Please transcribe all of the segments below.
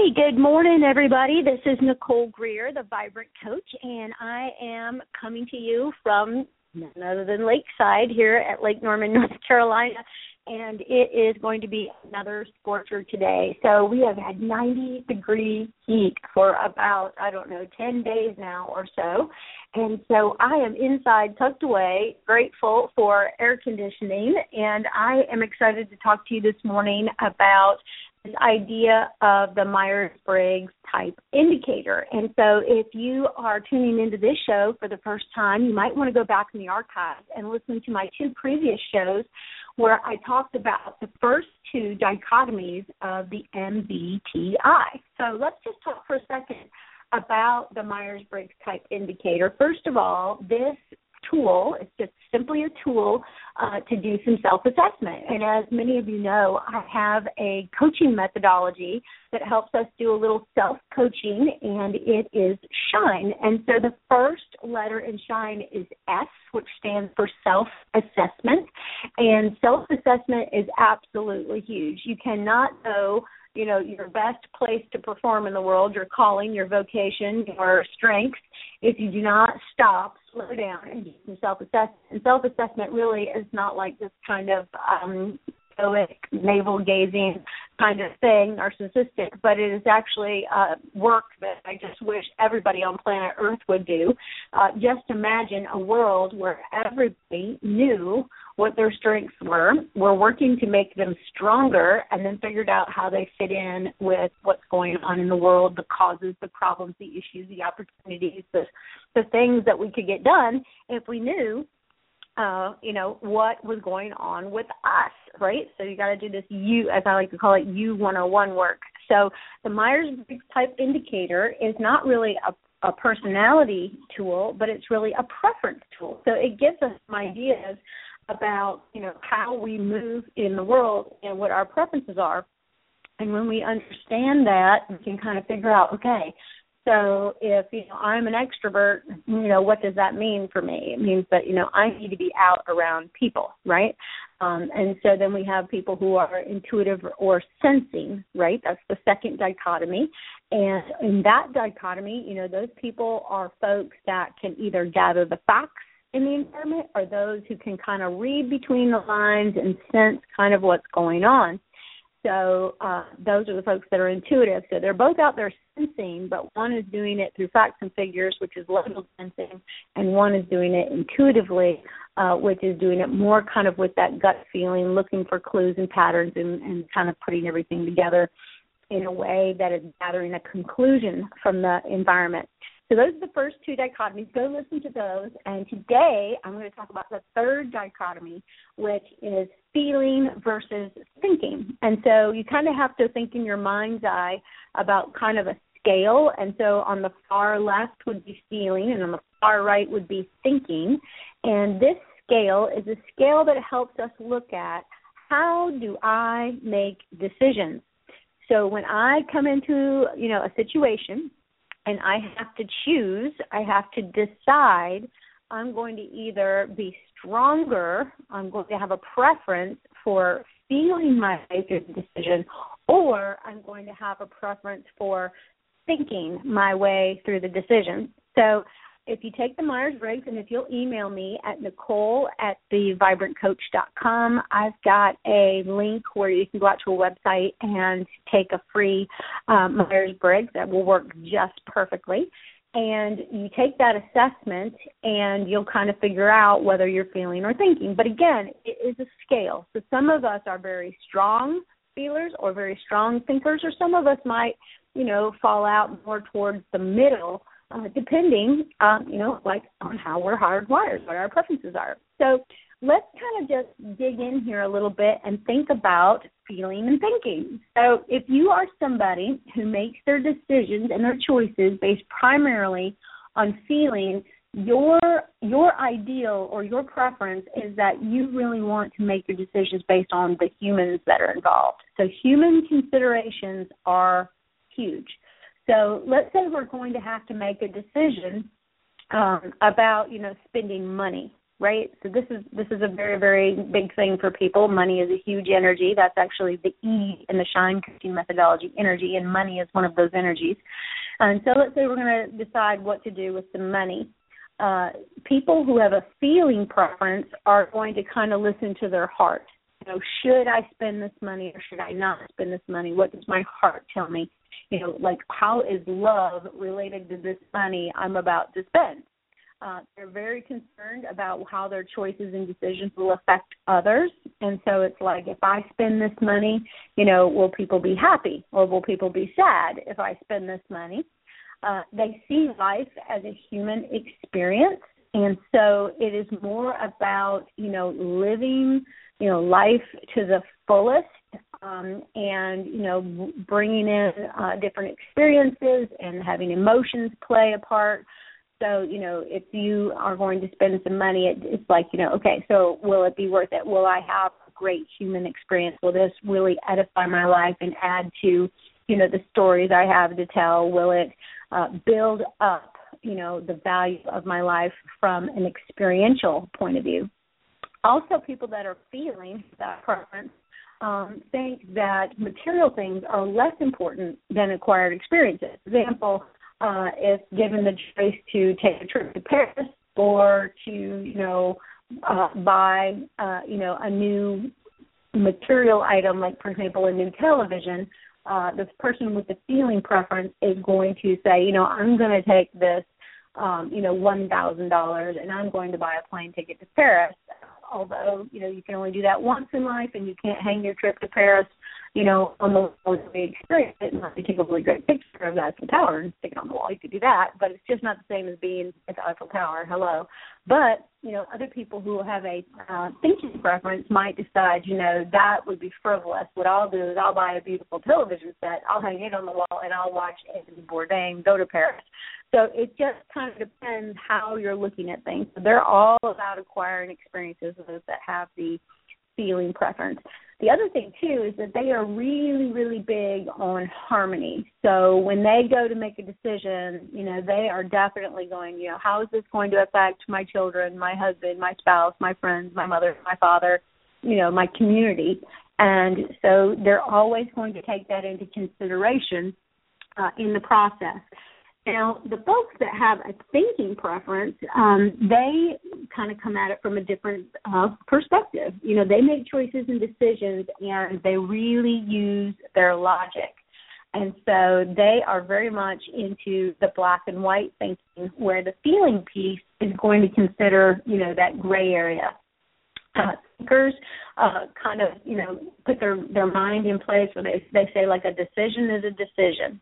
Hey, good morning, everybody. This is Nicole Greer, the Vibrant Coach, and I am coming to you from none other than Lakeside here at Lake Norman, North Carolina. And it is going to be another scorcher today. So we have had 90 degree heat for about, I don't know, 10 days now or so. And so I am inside, tucked away, grateful for air conditioning. And I am excited to talk to you this morning about this idea of the Myers Briggs type indicator. And so, if you are tuning into this show for the first time, you might want to go back in the archives and listen to my two previous shows where I talked about the first two dichotomies of the MBTI. So, let's just talk for a second about the Myers Briggs type indicator. First of all, this tool. It's just simply a tool uh, to do some self assessment. And as many of you know, I have a coaching methodology that helps us do a little self coaching, and it is SHINE. And so the first letter in SHINE is S, which stands for self assessment. And self assessment is absolutely huge. You cannot know you know your best place to perform in the world your calling your vocation your strengths if you do not stop slow down and do some self assessment and self assessment really is not like this kind of um stoic navel gazing kind of thing, narcissistic, but it is actually uh, work that I just wish everybody on planet Earth would do. Uh, just imagine a world where everybody knew what their strengths were, We're working to make them stronger, and then figured out how they fit in with what's going on in the world, the causes, the problems, the issues, the opportunities, the the things that we could get done if we knew uh, you know, what was going on with us, right? So you got to do this U, as I like to call it, U 101 work. So the Myers Briggs type indicator is not really a, a personality tool, but it's really a preference tool. So it gives us some ideas about, you know, how we move in the world and what our preferences are. And when we understand that, we can kind of figure out, okay, so if you know I'm an extrovert, you know what does that mean for me? It means that you know I need to be out around people, right? Um, and so then we have people who are intuitive or sensing, right? That's the second dichotomy. And in that dichotomy, you know, those people are folks that can either gather the facts in the environment are those who can kind of read between the lines and sense kind of what's going on. So uh, those are the folks that are intuitive. So they're both out there sensing, but one is doing it through facts and figures, which is labeled sensing, and one is doing it intuitively, uh, which is doing it more kind of with that gut feeling, looking for clues and patterns, and, and kind of putting everything together in a way that is gathering a conclusion from the environment. So those are the first two dichotomies. Go listen to those. And today I'm going to talk about the third dichotomy, which is feeling versus thinking. And so you kind of have to think in your mind's eye about kind of a scale. And so on the far left would be feeling, and on the far right would be thinking. And this scale is a scale that helps us look at how do I make decisions. So when I come into, you know, a situation and I have to choose, I have to decide I'm going to either be stronger, I'm going to have a preference for feeling my way through the decision, or I'm going to have a preference for thinking my way through the decision. So if you take the Myers Briggs and if you'll email me at Nicole at thevibrantcoach.com, I've got a link where you can go out to a website and take a free um, Myers Briggs that will work just perfectly. And you take that assessment and you'll kind of figure out whether you're feeling or thinking. But again, it is a scale. So some of us are very strong feelers or very strong thinkers, or some of us might, you know, fall out more towards the middle uh, depending, um, you know, like on how we're hardwired, what our preferences are. So let's kind of just dig in here a little bit and think about feeling and thinking. So if you are somebody who makes their decisions and their choices based primarily on feeling, your your ideal or your preference is that you really want to make your decisions based on the humans that are involved. So human considerations are huge. So let's say we're going to have to make a decision um, about, you know, spending money, right? So this is this is a very very big thing for people. Money is a huge energy. That's actually the E in the Shine coaching methodology, energy, and money is one of those energies. And so let's say we're going to decide what to do with the money. Uh, people who have a feeling preference are going to kind of listen to their heart. You know, should I spend this money or should I not spend this money? What does my heart tell me? You know, like how is love related to this money I'm about to spend? Uh, they're very concerned about how their choices and decisions will affect others. And so it's like, if I spend this money, you know, will people be happy or will people be sad if I spend this money? Uh, they see life as a human experience. And so it is more about, you know, living, you know, life to the fullest um, and, you know, bringing in uh, different experiences and having emotions play a part so, you know, if you are going to spend some money, it, it's like, you know, okay, so will it be worth it? Will I have a great human experience? Will this really edify my life and add to, you know, the stories I have to tell? Will it uh, build up, you know, the value of my life from an experiential point of view? Also, people that are feeling that preference um, think that material things are less important than acquired experiences. For example, uh, if given the choice to take a trip to Paris or to, you know, uh, buy, uh, you know, a new material item, like for example, a new television, uh, this person with the feeling preference is going to say, you know, I'm going to take this, um, you know, one thousand dollars, and I'm going to buy a plane ticket to Paris. Although, you know, you can only do that once in life, and you can't hang your trip to Paris you know, on the wall to experience it and you take a really great picture of the Eiffel Tower and stick it on the wall. You could do that, but it's just not the same as being at the Eiffel Tower. Hello. But, you know, other people who have a uh, thinking preference might decide, you know, that would be frivolous. What I'll do is I'll buy a beautiful television set, I'll hang it on the wall, and I'll watch Anthony Bourdain go to Paris. So it just kind of depends how you're looking at things. They're all about acquiring experiences, those that have the feeling preference. The other thing too is that they are really, really big on harmony. So when they go to make a decision, you know, they are definitely going, you know, how is this going to affect my children, my husband, my spouse, my friends, my mother, my father, you know, my community. And so they're always going to take that into consideration uh, in the process. Now, the folks that have a thinking preference, um, they kind of come at it from a different uh, perspective. You know, they make choices and decisions, and they really use their logic. And so they are very much into the black and white thinking, where the feeling piece is going to consider, you know, that gray area. Uh, thinkers uh, kind of, you know, put their their mind in place where they they say like a decision is a decision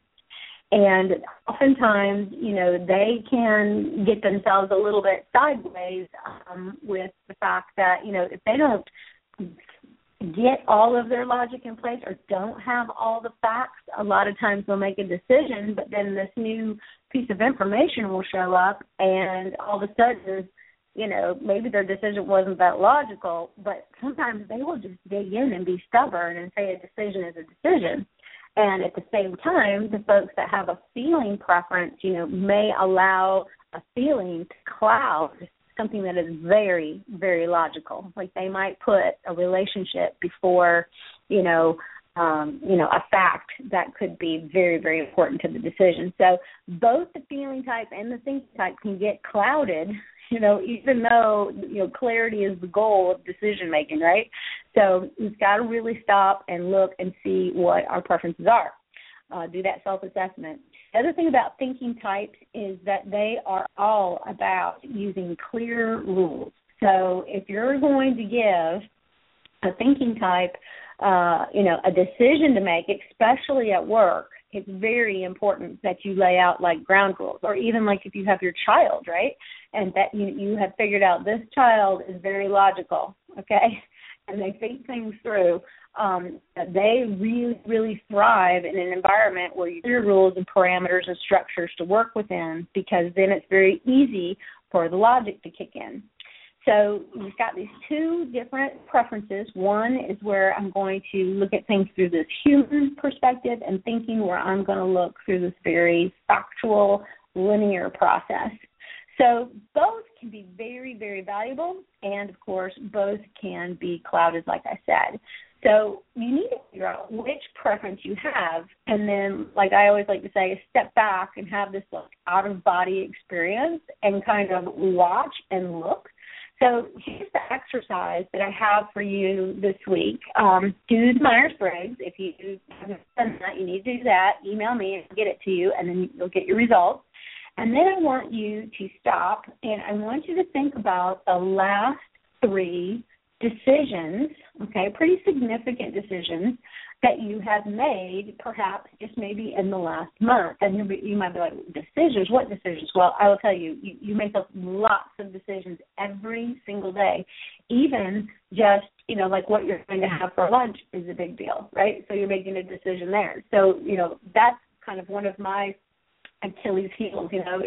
and oftentimes you know they can get themselves a little bit sideways um, with the fact that you know if they don't get all of their logic in place or don't have all the facts a lot of times they'll make a decision but then this new piece of information will show up and all of a sudden you know maybe their decision wasn't that logical but sometimes they will just dig in and be stubborn and say a decision is a decision and at the same time, the folks that have a feeling preference, you know, may allow a feeling to cloud something that is very, very logical. Like they might put a relationship before, you know, um, you know, a fact that could be very, very important to the decision. So both the feeling type and the thinking type can get clouded you know, even though you know clarity is the goal of decision making, right? So we've got to really stop and look and see what our preferences are. Uh, do that self assessment. The other thing about thinking types is that they are all about using clear rules. So if you're going to give a thinking type, uh, you know, a decision to make, especially at work, it's very important that you lay out like ground rules or even like if you have your child right and that you you have figured out this child is very logical okay and they think things through um they really really thrive in an environment where you have rules and parameters and structures to work within because then it's very easy for the logic to kick in so you've got these two different preferences. One is where I'm going to look at things through this human perspective and thinking where I'm going to look through this very factual, linear process. So both can be very, very valuable, and of course, both can be clouded, like I said. So you need to figure out which preference you have, and then, like I always like to say, step back and have this like out of body experience and kind of watch and look. So here's the exercise that I have for you this week. Um, do the Myers Briggs. If you haven't done that, you need to do that. Email me and get it to you, and then you'll get your results. And then I want you to stop and I want you to think about the last three decisions, okay, pretty significant decisions that you have made, perhaps just maybe in the last month. And you, you might be like, decisions? What decisions? Well, I will tell you, you, you make lots of decisions every single day. Even just, you know, like what you're going to have for lunch is a big deal, right? So you're making a decision there. So, you know, that's kind of one of my Achilles heels, you know,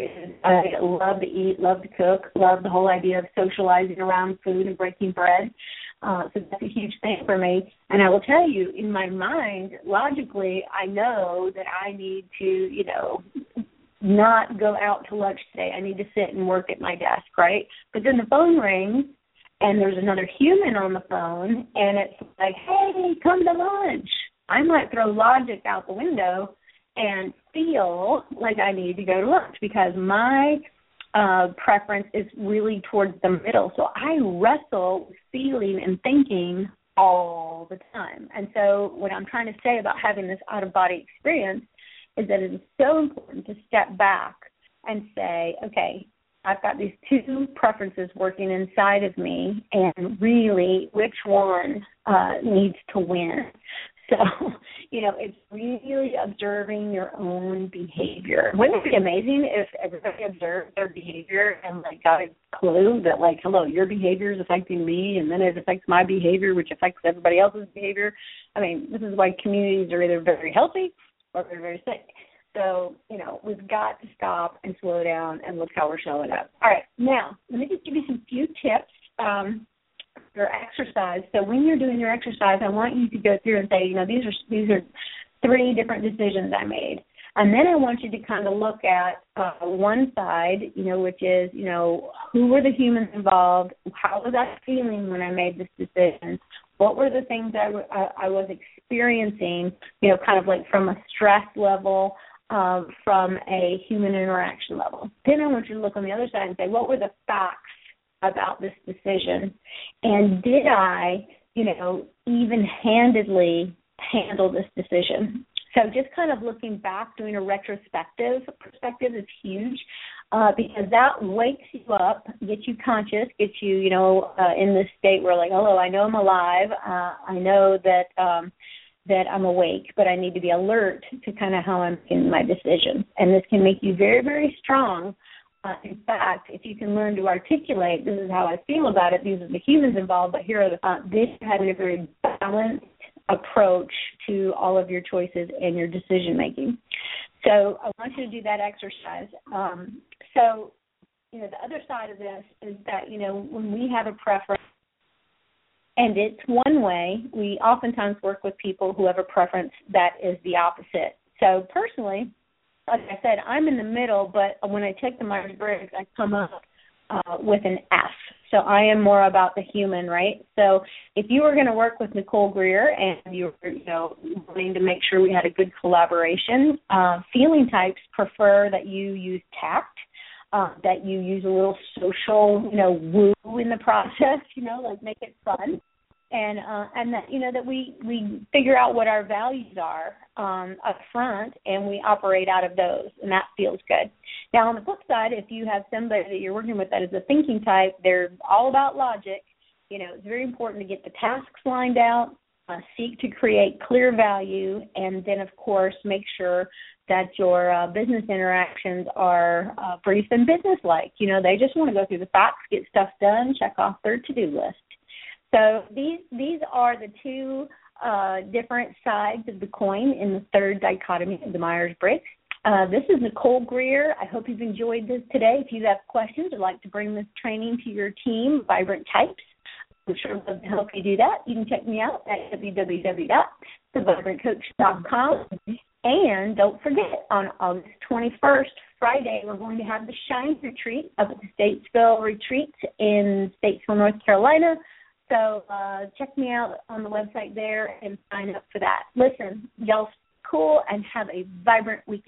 I love to eat, love to cook, love the whole idea of socializing around food and breaking bread. Uh, so that's a huge thing for me. And I will tell you, in my mind, logically, I know that I need to, you know, not go out to lunch today. I need to sit and work at my desk, right? But then the phone rings and there's another human on the phone and it's like, hey, come to lunch. I might throw logic out the window and feel like I need to go to lunch because my uh, preference is really towards the middle. So I wrestle with feeling and thinking all the time. And so, what I'm trying to say about having this out of body experience is that it is so important to step back and say, okay, I've got these two preferences working inside of me, and really, which one uh, needs to win? So, you know, it's really observing your own behavior. Wouldn't it be amazing if everybody observed their behavior and like got a clue that like, hello, your behavior is affecting me and then it affects my behavior, which affects everybody else's behavior. I mean, this is why communities are either very healthy or they're very sick. So, you know, we've got to stop and slow down and look how we're showing up. All right, now let me just give you some few tips. Um, your exercise. So when you're doing your exercise, I want you to go through and say, you know, these are these are three different decisions I made. And then I want you to kind of look at uh, one side, you know, which is, you know, who were the humans involved? How was I feeling when I made this decision? What were the things I, w- I, I was experiencing, you know, kind of like from a stress level, um, from a human interaction level? Then I want you to look on the other side and say, what were the facts about this decision? And did I, you know, even handedly handle this decision? So just kind of looking back, doing a retrospective perspective is huge uh, because that wakes you up, gets you conscious, gets you, you know, uh, in this state where like, oh, I know I'm alive. Uh, I know that um, that I'm awake, but I need to be alert to kind of how I'm making my decisions. And this can make you very, very strong uh, in fact, if you can learn to articulate, this is how I feel about it. These are the humans involved, but here are the. Uh, a very balanced approach to all of your choices and your decision making. So I want you to do that exercise. Um, so, you know, the other side of this is that you know when we have a preference. And it's one way. We oftentimes work with people who have a preference that is the opposite. So personally, like I said, I'm in the middle, but when I take the Myers Briggs, I come up uh, with an F. So I am more about the human, right? So if you were going to work with Nicole Greer and you were, you know, wanting to make sure we had a good collaboration, uh, feeling types prefer that you use tact, uh, that you use a little social, you know, woo in the process, you know, like make it fun and uh, and that you know that we we figure out what our values are um, up front and we operate out of those, and that feels good. Now on the flip side, if you have somebody that you're working with that is a thinking type, they're all about logic. You know, it's very important to get the tasks lined out, uh, seek to create clear value, and then of course make sure that your uh, business interactions are uh, brief and businesslike. You know, they just want to go through the facts, get stuff done, check off their to-do list. So these these are the two uh, different sides of the coin in the third dichotomy of the Myers Briggs. Uh, this is Nicole Greer. I hope you've enjoyed this today. If you have questions or like to bring this training to your team, Vibrant Types, I'm sure I'd love to help you do that. You can check me out at www.thevibrantcoach.com. And don't forget, on August 21st, Friday, we're going to have the Shine Retreat up at the Statesville Retreat in Statesville, North Carolina. So uh, check me out on the website there and sign up for that. Listen, y'all cool and have a vibrant week.